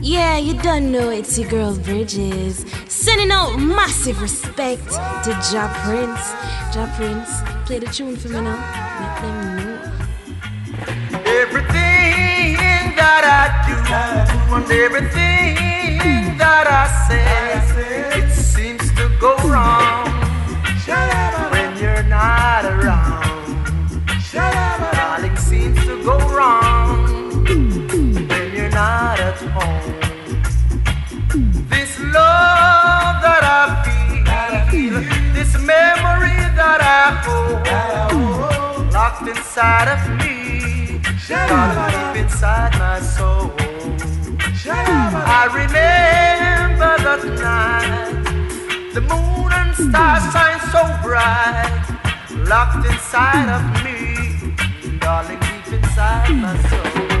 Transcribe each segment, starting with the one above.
Yeah, you don't know it's your girl Bridges. Sending out massive respect to Ja Prince. Ja Prince, play the tune for me now. Let them know. Everything that I do and everything that I say, it seems to go wrong when you're not around. Darling seems to go wrong. inside of me. Gotta deep inside my soul. I remember that night. The moon and stars shine so bright. Locked inside of me. Darling, deep inside my soul.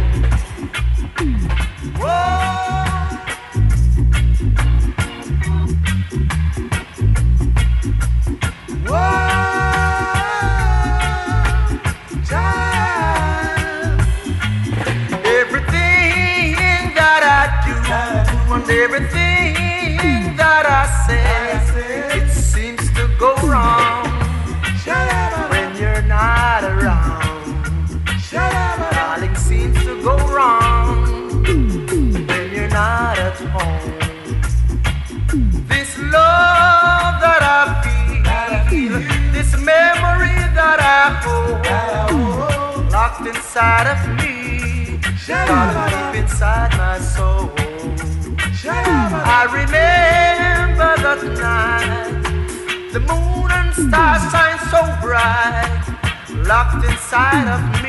inside of me. Deep inside my soul. I remember that night. The moon and stars shine so bright. Locked inside of me.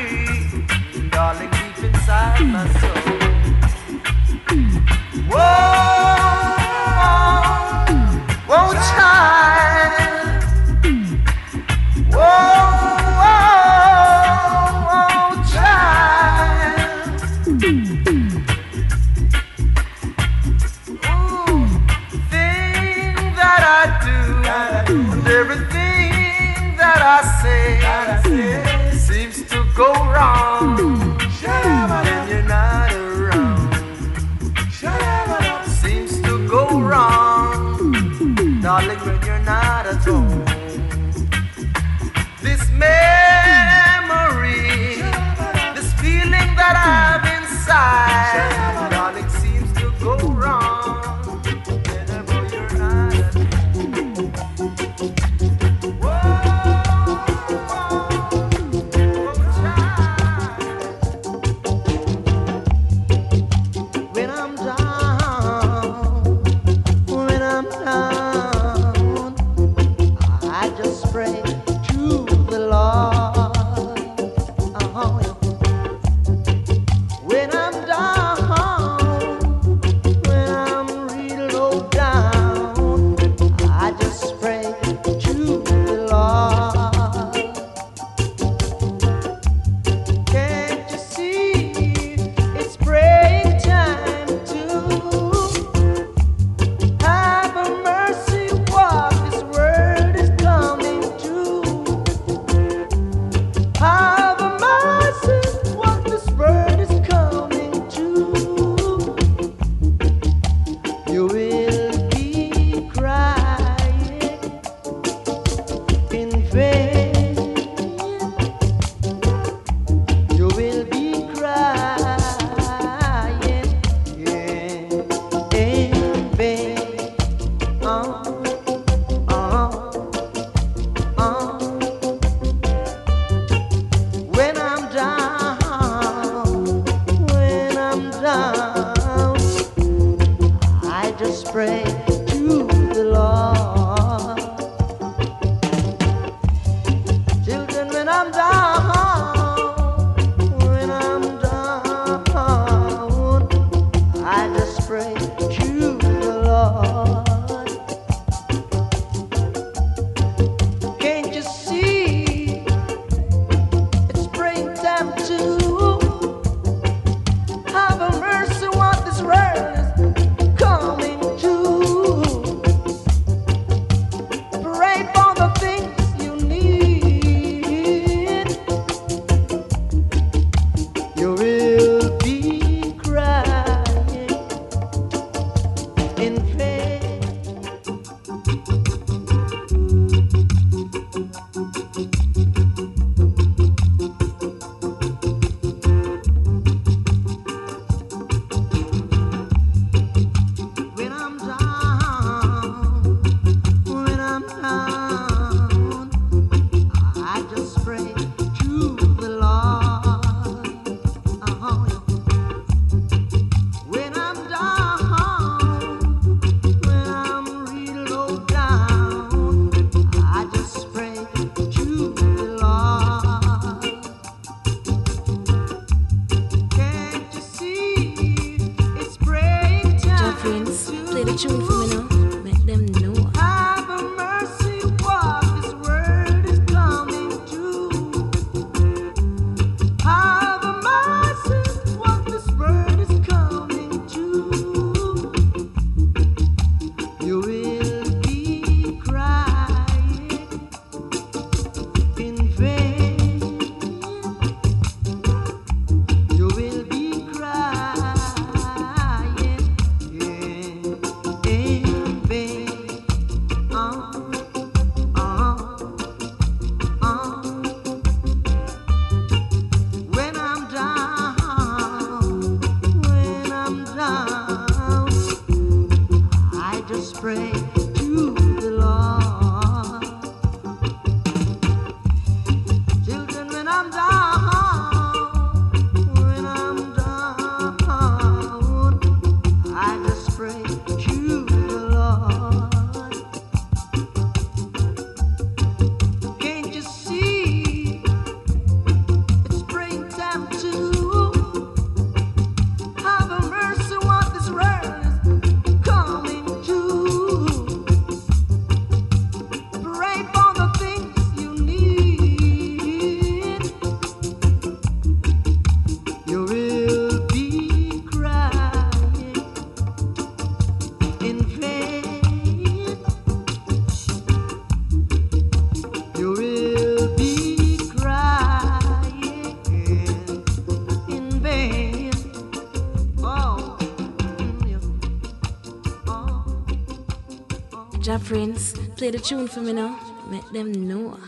Ja Prince, play the tune for me now. Make them know.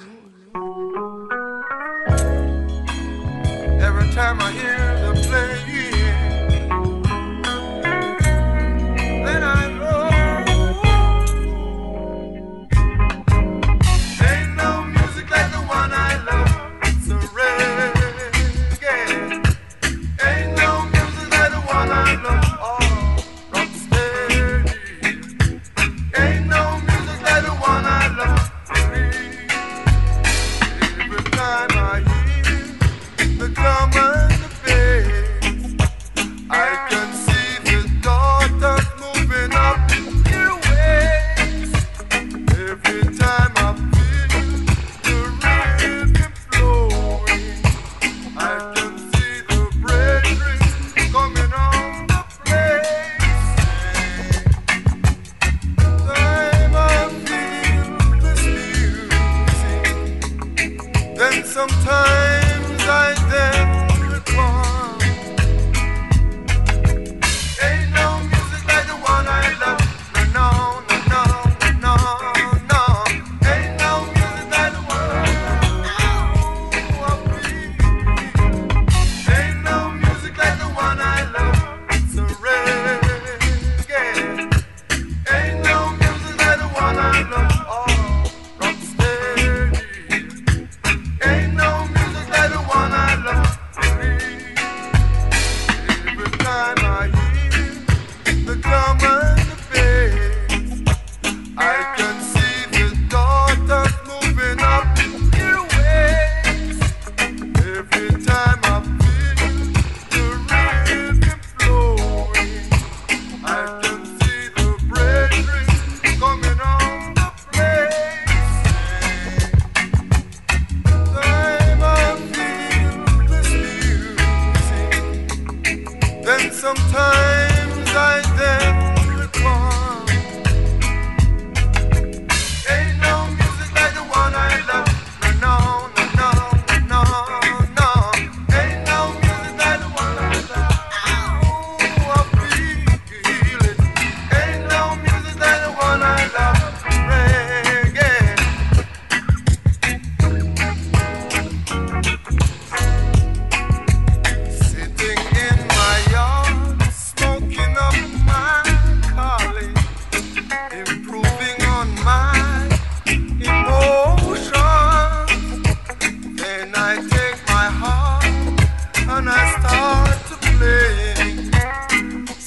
Every time I hear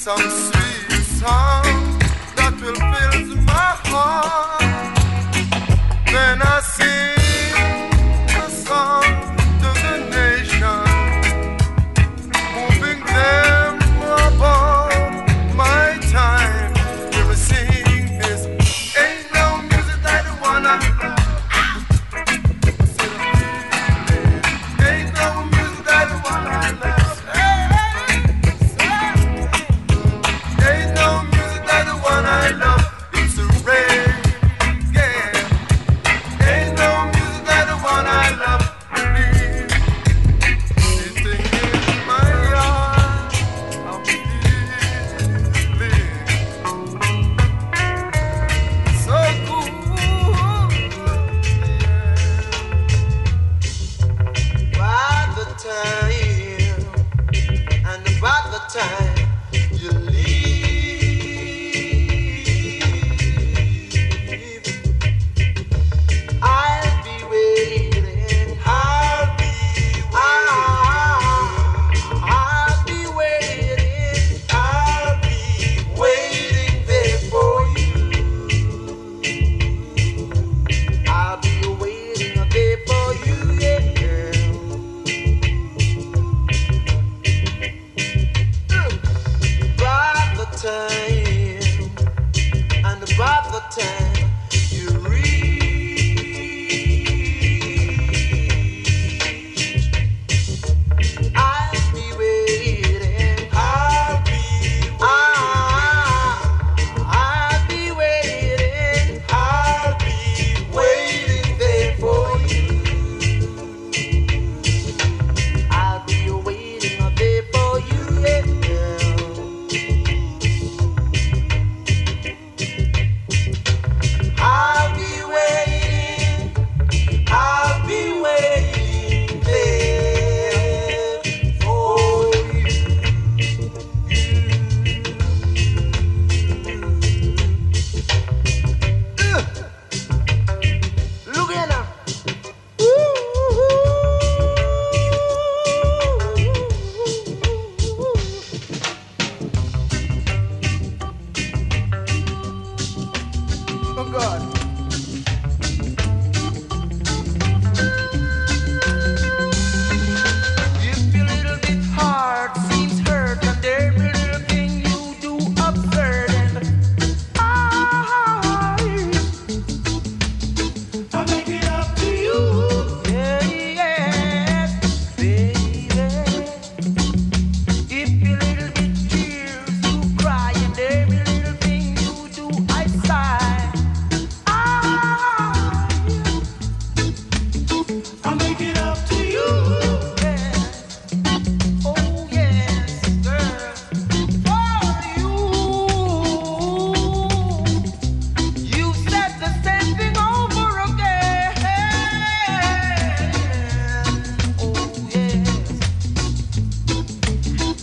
some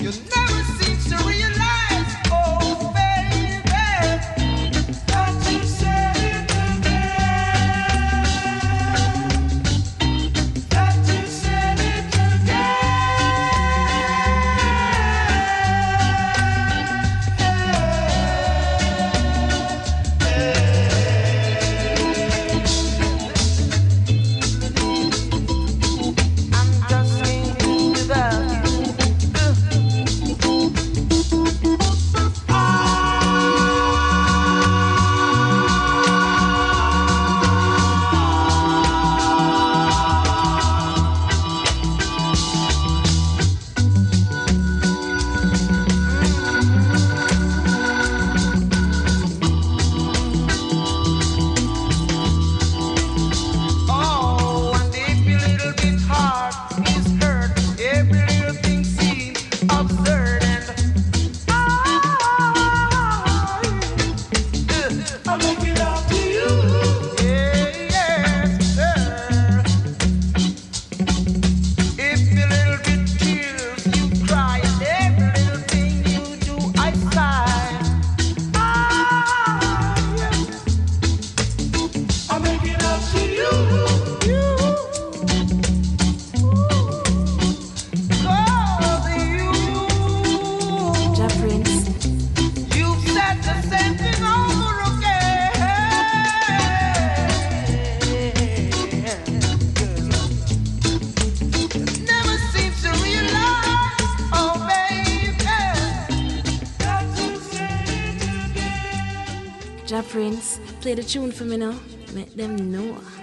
You never seem to realize. Play the tune for me now. Make them know.